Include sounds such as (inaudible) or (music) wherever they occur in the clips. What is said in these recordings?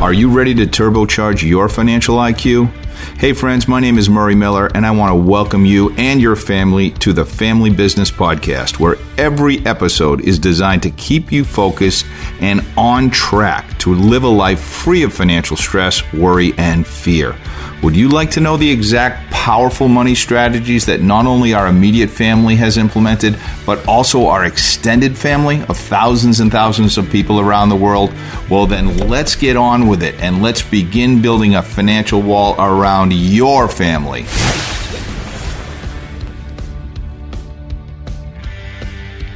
Are you ready to turbocharge your financial IQ? Hey, friends, my name is Murray Miller, and I want to welcome you and your family to the Family Business Podcast, where every episode is designed to keep you focused and on track to live a life free of financial stress, worry, and fear. Would you like to know the exact powerful money strategies that not only our immediate family has implemented, but also our extended family of thousands and thousands of people around the world? Well, then let's get on with it and let's begin building a financial wall around your family.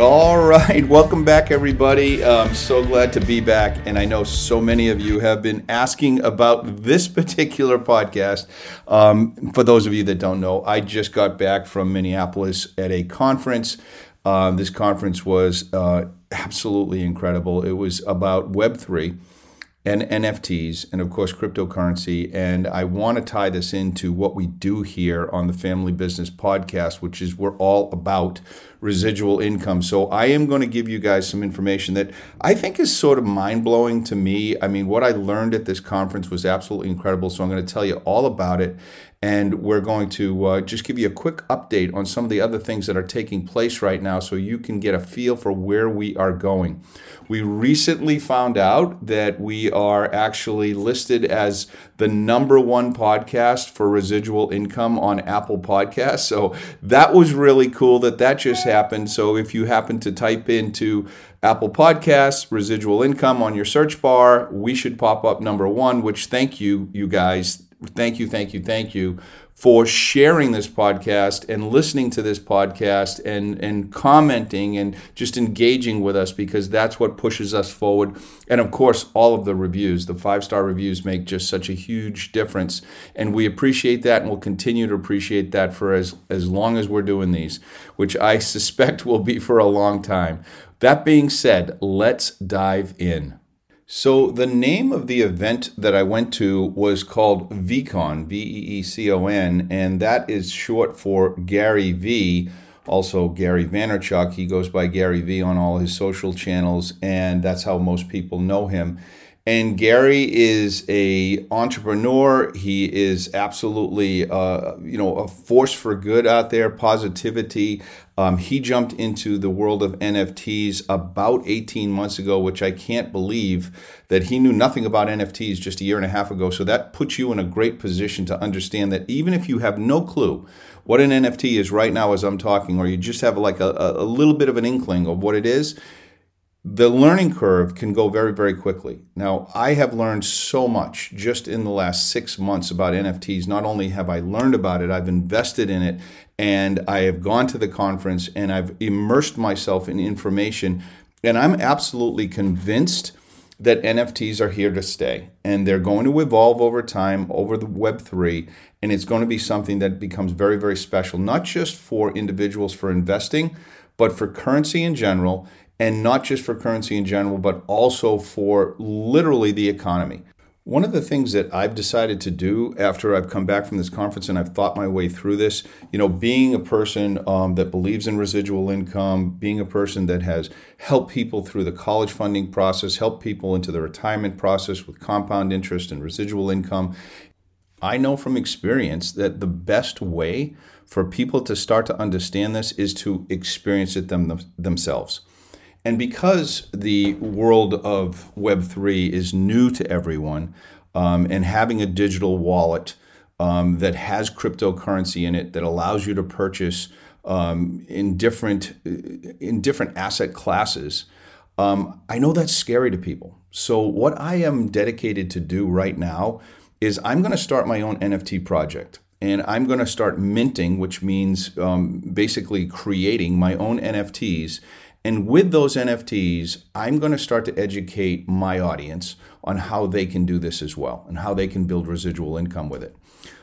All right, welcome back, everybody. I'm so glad to be back. And I know so many of you have been asking about this (laughs) particular podcast. Um, for those of you that don't know, I just got back from Minneapolis at a conference. Um, this conference was uh, absolutely incredible. It was about Web3 and NFTs, and of course, cryptocurrency. And I want to tie this into what we do here on the Family Business Podcast, which is we're all about residual income. So I am going to give you guys some information that I think is sort of mind blowing to me. I mean, what I learned at this conference was absolutely incredible. So I'm going to tell you all about it. And we're going to uh, just give you a quick update on some of the other things that are taking place right now so you can get a feel for where we are going. We recently found out that we are actually listed as the number one podcast for residual income on Apple Podcasts. So that was really cool that that just happened. So if you happen to type into Apple Podcasts, residual income on your search bar, we should pop up number one, which thank you, you guys thank you, thank you, thank you for sharing this podcast and listening to this podcast and, and commenting and just engaging with us because that's what pushes us forward. And of course, all of the reviews, the five star reviews make just such a huge difference. And we appreciate that and we'll continue to appreciate that for as, as long as we're doing these, which I (laughs) suspect will be for a long time. That being said, let's dive in. So, the name of the event that I went to was called VeeCon, V E E C O N, and that is short for Gary Vee. Also, Gary Vaynerchuk. He goes by Gary Vee on all his social channels, and that's how most people know him. And Gary is a entrepreneur. He is absolutely, uh, you know, a force for good out there, positivity. Um, he jumped into the world of NFTs about 18 months ago, which I can't believe that he knew nothing about NFTs just a year and a half ago. So that puts you in a great position to understand that even if you have no clue what an NFT is right now as I'm talking, or you just have like a, a little bit of an inkling of what it is, the learning curve can go very, very quickly. Now, I have learned so much just in the last six months about NFTs. Not only have I learned about it, I've invested in it and I have gone to the conference and I've immersed myself in information. And I'm absolutely convinced that NFTs are here to stay and they're going to evolve over time over the Web3. And it's going to be something that becomes very, very special, not just for individuals for investing, but for currency in general and not just for currency in general, but also for literally the economy. One of the things that I've decided to do after I've come back from this conference and I've thought my way through this, you know, being a person um, that believes in residual income, being a person that has helped people through the college funding process, helped people into the retirement process with compound interest and residual income, I know from experience that the best way for people to start to understand this is to experience it them, themselves. And because the world of Web3 is new to everyone, um, and having a digital wallet um, that has cryptocurrency in it that allows you to purchase um, in different in different asset classes, um, I know that's scary to people. So what I am dedicated to do right now is I'm going to start my own NFT project. And I'm going to start minting, which means um, basically creating my own NFTs and with those NFTs, I'm going to start to educate my audience on how they can do this as well and how they can build residual income with it.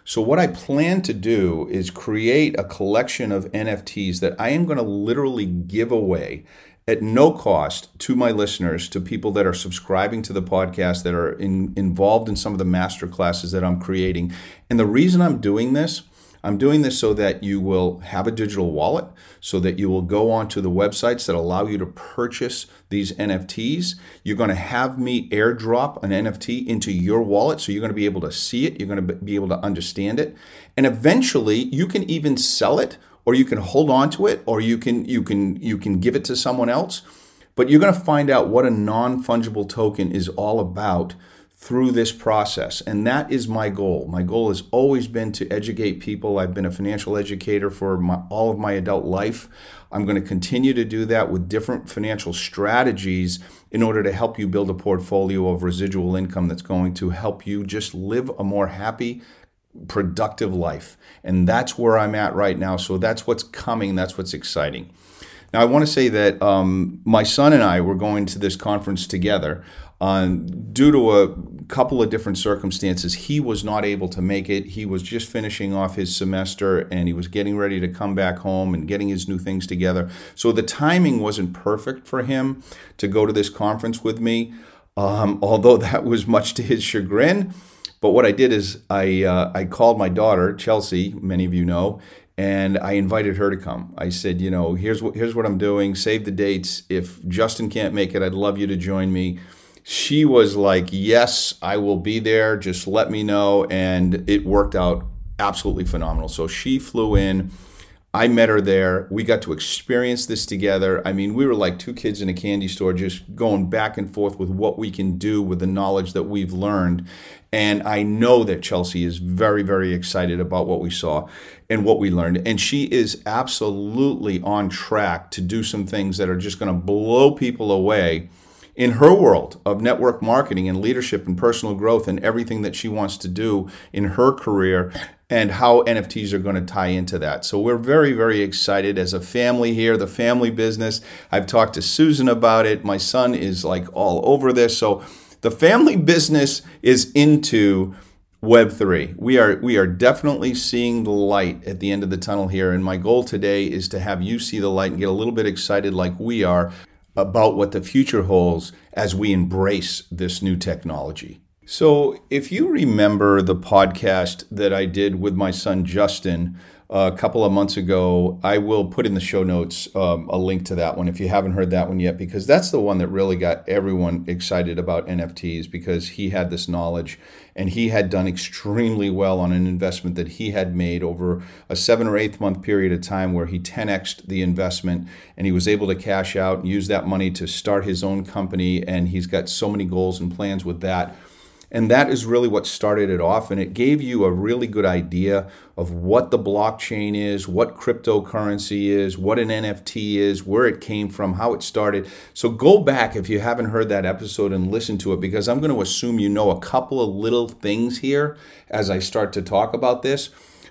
So, what I plan to do is create a collection of NFTs that I am going to literally give away at no cost to my listeners, to people that are subscribing to the podcast, that are in, involved in some of the master classes that I'm creating. And the reason I'm doing this I'm doing this so that you will have a digital wallet, so that you will go onto the websites that allow you to purchase these NFTs. You're going to have me airdrop an NFT into your wallet, so you're going to be able to see it, you're going to be able to understand it, and eventually you can even sell it or you can hold on to it or you can you can you can give it to someone else but you're going to find out what a non-fungible token is all about through this process. And that is my goal. My goal has always been to educate people. I've been a financial educator for my, all of my adult life. I'm going to continue to do that with different financial strategies in order to help you build a portfolio of residual income that's going to help you just live a more happy, productive life. And that's where I'm at right now. So that's what's coming. That's what's exciting. Now, I want to say that um, my son and I were going to this conference together. Due to a couple of different circumstances, he was not able to make it. He was just finishing off his semester and he was getting ready to come back home and getting his new things together. So the timing wasn't perfect for him to go to this conference with me, um, (laughs) although that was much to his chagrin. But what I did is I uh, I called my daughter Chelsea, many of you know, and I invited her to come. I said, you know, here's what here's what I'm doing. Save the dates. If Justin can't make it, I'd love you to join me. She was like, "Yes, I will be there. Just let me know." And it worked out absolutely phenomenal. So she flew in. I met her there. We got to experience this together. I mean, we were like two kids in a candy store, just going back and forth with what we can do with the knowledge that we've learned. And I know that Chelsea is very, very excited about what we saw and what we learned. And she is absolutely on track to do some things that are just going to blow people away in her world of network marketing and leadership and personal growth and everything that she wants to do in her career and how NFTs are going to tie into that. So we're very, very excited as a family here, the family business. I've talked to Susan about it. My son is like all over this. So the family business is into Web3. We are we are definitely seeing the light at the end of the tunnel here and my goal today is to have you see the light and get a little bit excited like we are about what the future holds as we embrace this new technology. So, if you remember the podcast that I did with my son Justin a couple of months ago. I will put in the show notes um, a link to that one if you haven't heard that one yet, because that's the one that really got everyone excited about NFTs because he had this knowledge and he had done extremely well on an investment that he had made over a seven or eight month period of time where he 10xed the investment and he was able to cash out and use that money to start his own company. And he's got so many goals and plans with that and that is really what started it off. And it gave you a really good idea of what the blockchain is, what cryptocurrency is, what an NFT is, where it came from, how it started. So go back if you haven't heard that episode and listen to it because I'm going to assume you know a couple of little things here as I start to talk about this.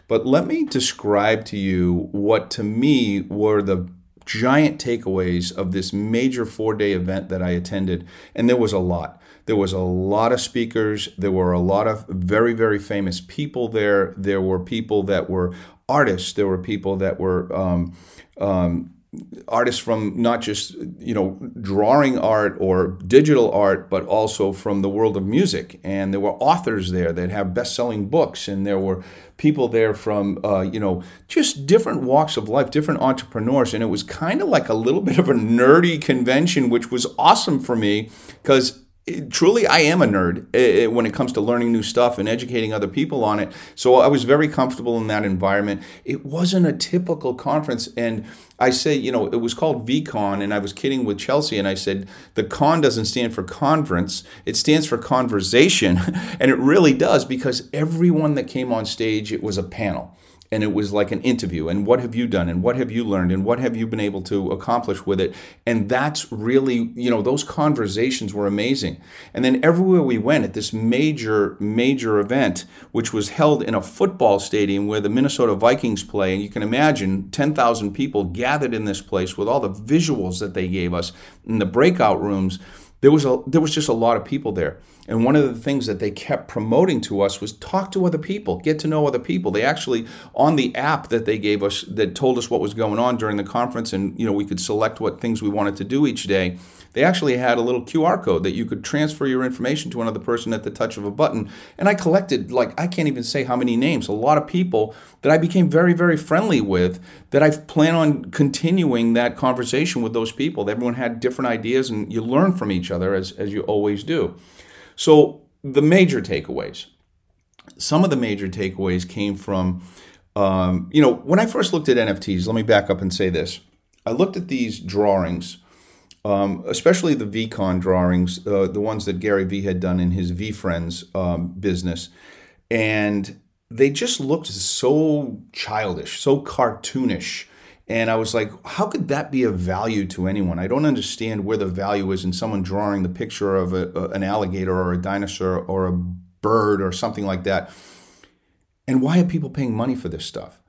But let me describe to you what to me were the giant takeaways of this major four day event that I attended. And there was a lot. There was a lot of speakers. There were a lot of very, very famous people there. There were people that were artists. There were people that were um, um, artists from not just you know drawing art or digital art but also from the world of music and there were authors there that have best-selling books and there were people there from uh, you know just different walks of life different entrepreneurs and it was kind of like a little bit of a nerdy convention which was awesome for me because truly i am a nerd eh, eh, when it comes to learning new stuff and educating other people on it. So i was very comfortable in that environment. It wasn't a typical conference and i say you know it was called VeeCon and i was kidding with chelsea and i said the con doesn't stand for conference it stands for conversation. (laughs) And it really does because everyone that came on stage it was a panel and it was like an interview and what have you done and what have you learned and what have you been able to accomplish with it? And that's really you know those conversations were amazing. And then everywhere we went at this major major event which was held in a football stadium where the Minnesota Vikings play and you can imagine 10,000 people gathered in this place with all the visuals that they gave us in the breakout rooms there was a there was just a lot of people there And one of the things that they kept promoting to us was talk to other people, get to know other people. They actually on the app that they gave us that told us what was going on during the conference and you know we could select what things we wanted to do each day. They actually had a little QR code that you could transfer your information to another person at the touch of a button. And I collected like I can't even say how many names, a lot of people that I became very very friendly with that I plan on continuing that conversation with those people. Everyone had different ideas and you learn from each other as as you always do. So, the major takeaways. Some of the major takeaways came from, um, you know, when I first looked at NFTs, let me back up and say this. I looked at these drawings, um, especially the VeeCon drawings, uh, the ones that Gary Vee had done in his VeeFriends um, business, and they just looked so childish, so cartoonish. And I was like, how could that be of value to anyone? I don't understand where the value is in someone drawing the picture of a, a, an alligator or a dinosaur or a bird or something like that. And why are people paying money for this stuff?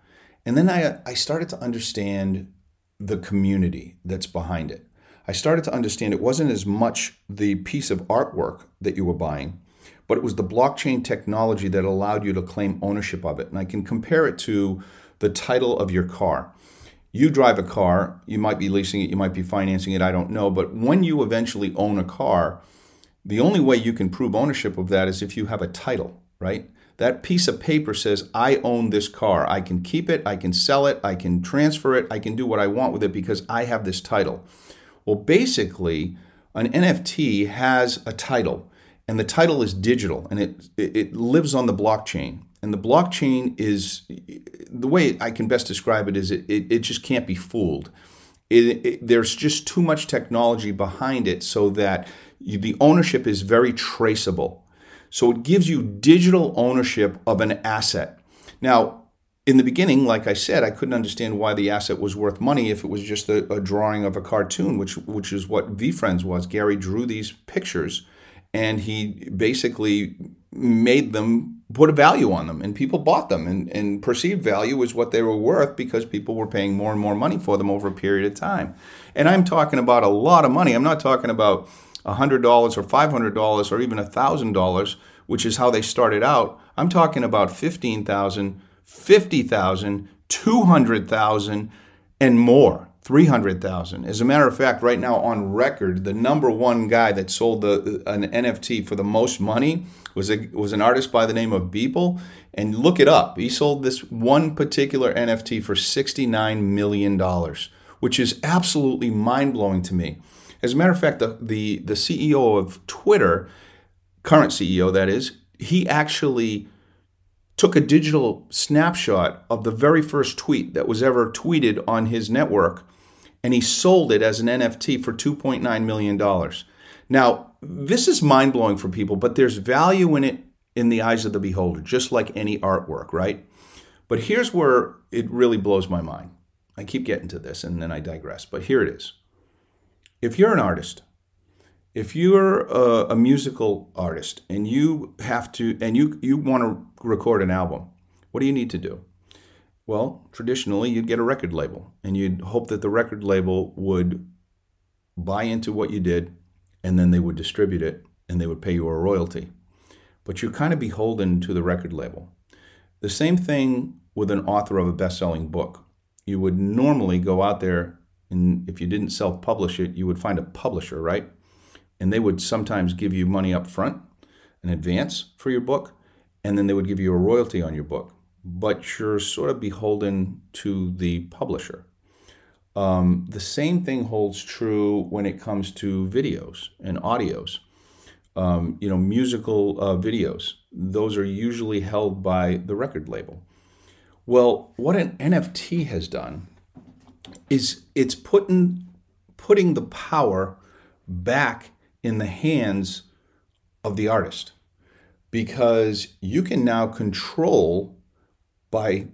And then I, I started to understand the community that's behind it. I started to understand it wasn't as much the piece of artwork that you were buying, but it was the blockchain technology that allowed you to claim ownership of it. And I can compare it to the title of your car you drive a car, you might be leasing it, you might be financing it, I don't know. But when you eventually own a car, the only way you can prove ownership of that is if you have a title, right? That piece of paper says, I own this car. I can keep it, I can sell it, I can transfer it, I can do what I want with it because I have this title. Well, basically, an NFT has a title, and the title is digital and it, it lives on the blockchain. And the blockchain is the way I can best describe it is it, it, it just can't be fooled. It, it, there's just too much technology behind it so that you, the ownership is very traceable. So it gives you digital ownership of an asset. Now, in the beginning, like I said, I couldn't understand why the asset was worth money if it was just a, a drawing of a cartoon, which which is what VeeFriends was. Gary drew these pictures, and he basically made them put a value on them and people bought them and, and perceived value was what they were worth because people were paying more and more money for them over a period of time. And I'm talking about a lot of money. I'm not talking about $100 or $500 or even $1,000, which is how they started out. I'm talking about 15,000, 50,000, 200,000 and more. 300,000. As a matter of fact, right now on record, the number one guy that sold the an NFT for the most money was a, was an artist by the name of Beeple. And look it up. He sold this one particular NFT for $69 million, which is absolutely mind blowing to me. As a matter of fact, the, the, the CEO of Twitter, current CEO that is, he actually took a digital snapshot of the very first tweet that was ever tweeted on his network and he sold it as an NFT for $2.9 million. Now, this is mind blowing for people, but there's value in it in the eyes of the beholder, just like any artwork, right? But here's where it really blows my mind. I keep getting to this and then I digress, but here it is. If you're an artist, if you're a, a musical artist and you have to, and you, you want to record an album, what do you need to do? Well, traditionally, you'd get a record label and you'd hope that the record label would buy into what you did and then they would distribute it and they would pay you a royalty. But you're kind of beholden to the record label. The same thing with an author of a best selling book. You would normally go out there and if you didn't self publish it, you would find a publisher, right? And they would sometimes give you money up front, an advance for your book, and then they would give you a royalty on your book but you're sort of beholden to the publisher. Um, the same thing holds true when it comes to videos and audios. Um, you know, musical uh, videos, those are usually held by the record label. Well, what an NFT has done is it's putting, putting the power back in the hands of the artist because you can now control by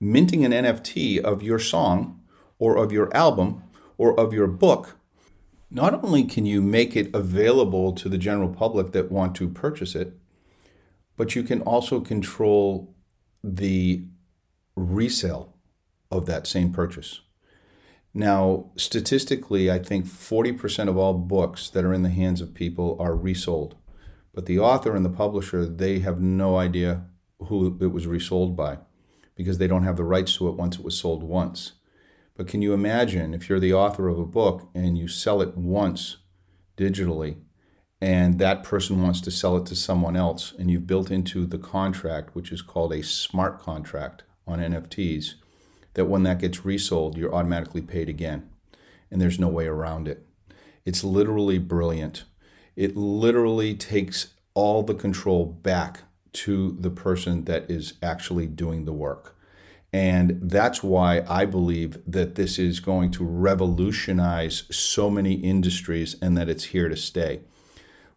minting an NFT of your song or of your album or of your book, not only can you make it available to the general public that want to purchase it, but you can also control the resale of that same purchase. Now, statistically, I think 40% of all books that are in the hands of people are resold. But the author and the publisher, they have no idea who it was resold by because they don't have the rights to it once it was sold once. But can you imagine if you're the author of a book and you sell it once digitally and that person wants to sell it to someone else and you've built into the contract, which is called a smart contract on NFTs, that when that gets resold, you're automatically paid again. And there's no way around it. It's literally brilliant. It literally takes all the control back to the person that is actually doing the work. And that's why I believe that this is going to revolutionize so many industries and that it's here to stay.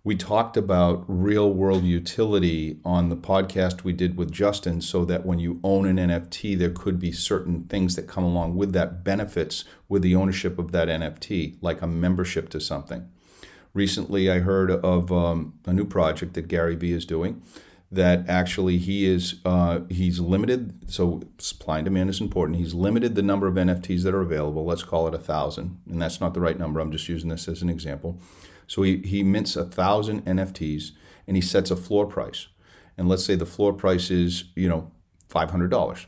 We talked about real world utility on the podcast we did with Justin, so that when you own an NFT, there could be certain things that come along with that benefits with the ownership of that NFT, like a membership to something. Recently, I heard of um, a new project that Gary Vee is doing that actually he is uh, he's limited so supply and demand is important. He's limited the number of nfts that are available. Let's call it a thousand and that's not the right number. I'm just using this as an example. So he, he mints a thousand nfts and he sets a floor price. And let's say the floor price is you know $500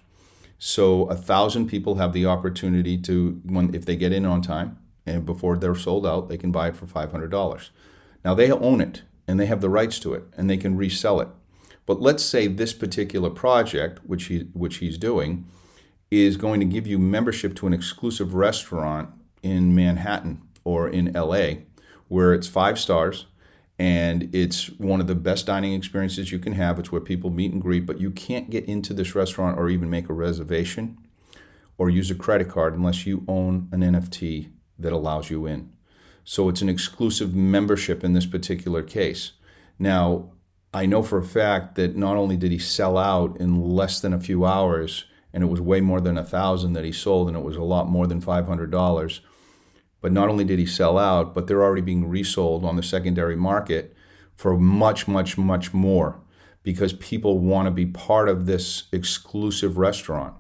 so a thousand people have the opportunity to when if they get in on time and before they're sold out they can buy it for $500 now they own it and they have the rights to it and they can resell it but let's say this particular project, which he which he's doing, is going to give you membership to an exclusive restaurant in Manhattan or in LA, where it's five stars and it's one of the best dining experiences you can have. It's where people meet and greet, but you can't get into this restaurant or even make a reservation or use a credit card unless you own an NFT that allows you in. So it's an exclusive membership in this particular case. Now, I know for a fact that not only did he sell out in less than a few hours, and it was way more than a thousand that he sold, and it was a lot more than five hundred dollars. But not only did he sell out, but they're already being resold on the secondary market for much, much, much more because people want to be part of this exclusive restaurant.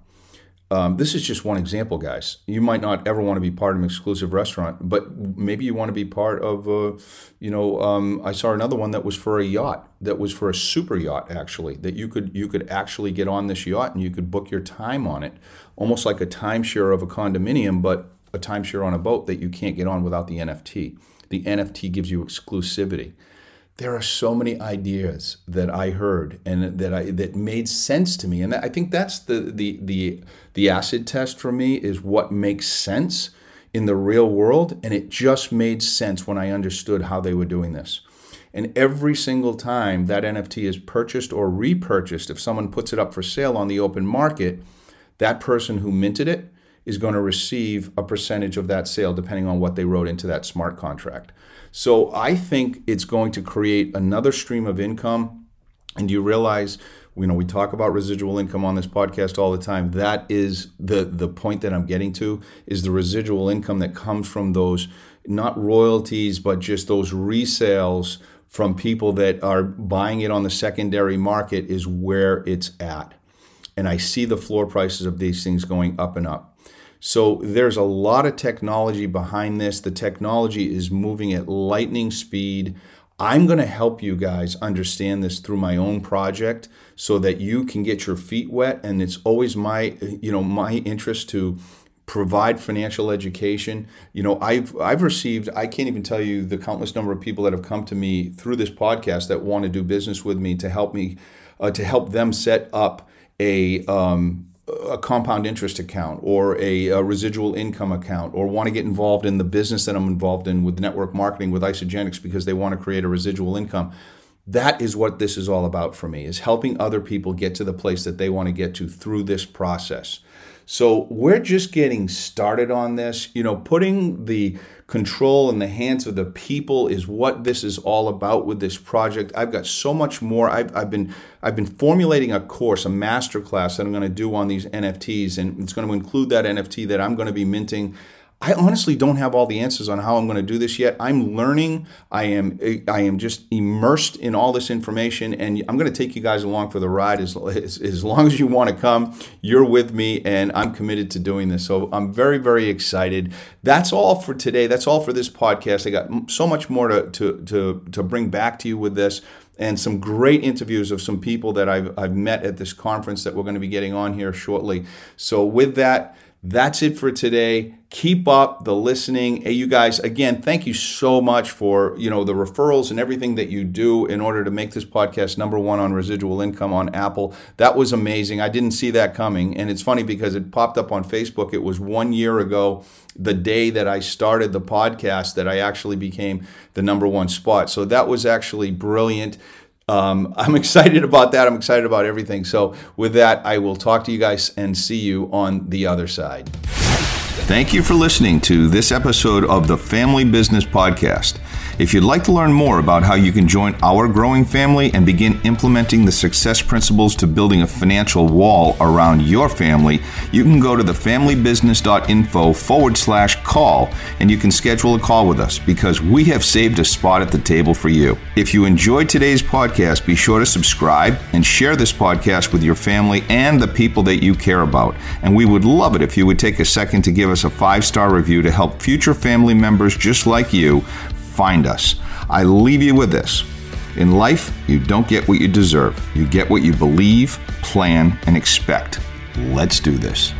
Um, this is just one example, guys. You might not ever want to be part of an exclusive restaurant, but maybe you want to be part of, uh, you know, um, I saw another one that was for a yacht, that was for a super yacht actually, that you could you could actually get on this yacht and you could book your time on it, almost like a timeshare of a condominium, but a timeshare on a boat that you can't get on without the NFT. The NFT gives you exclusivity there are so many ideas that I heard and that I that made sense to me, and I think that's the the the the acid test for me is what makes sense in the real world, and it just made sense when I understood how they were doing this. And every single time that NFT is purchased or repurchased, if someone puts it up for sale on the open market, that person who minted it is going to receive a percentage of that sale depending on what they wrote into that smart contract. So I think it's going to create another stream of income. And you realize, you know, we talk about residual income on this podcast all the time. That is the the point that I'm getting to is the residual income that comes from those not royalties, but just those resales from people that are buying it on the secondary market is where it's at. And I see the floor prices of these things going up and up. So there's a lot of technology behind this. The technology is moving at lightning speed. I'm going to help you guys understand this through my own project so that you can get your feet wet and it's always my you know my interest to provide financial education. You know, I've I've received I can't even tell you the countless number of people that have come to me through this podcast that want to do business with me to help me uh, to help them set up a um, a compound interest account or a, a, residual income account or want to get involved in the business that I'm involved in with network marketing with Isagenix because they want to create a residual income. That is what this is all about for me is helping other people get to the place that they want to get to through this process. So we're just getting started on this. You know, putting the control in the hands of the people is what this is all about with this project. I've got so much more. I've, I've been I've been formulating a course, a master class that I'm going to do on these NFTs, and it's going to include that NFT that I'm going to be minting I honestly don't have all the answers on how I'm going to do this yet. I'm learning. I am I am just immersed in all this information, and I'm going to take you guys along for the ride as, as, as long as you want to come. You're with me, and I'm committed to doing this. So I'm very very excited. That's all for today. That's all for this podcast. I got so much more to to to, to bring back to you with this. and some great interviews of some people that I've, I've met at this conference that we're going to be getting on here shortly. So, with that, that's it for today. Keep up the listening. Hey, you guys, again, thank you so much for, you know, the referrals and everything that you do in order to make this podcast number one on residual income on Apple. That was amazing. I didn't see that coming. And it's funny because it popped up on Facebook. It was one year ago, the day that I started the podcast, that I actually became the number one spot. So that was actually brilliant um, I'm (laughs) excited about that. I'm excited about everything. So, with that, I will talk to you guys and see you on the other side. Thank you for listening to this episode of the Family Business Podcast. If you'd like to learn more about how you can join our growing family and begin implementing the success principles to building a financial wall around your family, you can go to thefamilybusiness.info forward slash call and you can schedule a call with us because we have saved a spot at the table for you. If you enjoyed today's podcast, be sure to subscribe and share this podcast with your family and the people that you care about. And we would love it if you would take a second to give us a five star review to help future family members just like you find us. I leave you with this. In life, you don't get what you deserve. You get what you believe, plan, and expect. Let's do this.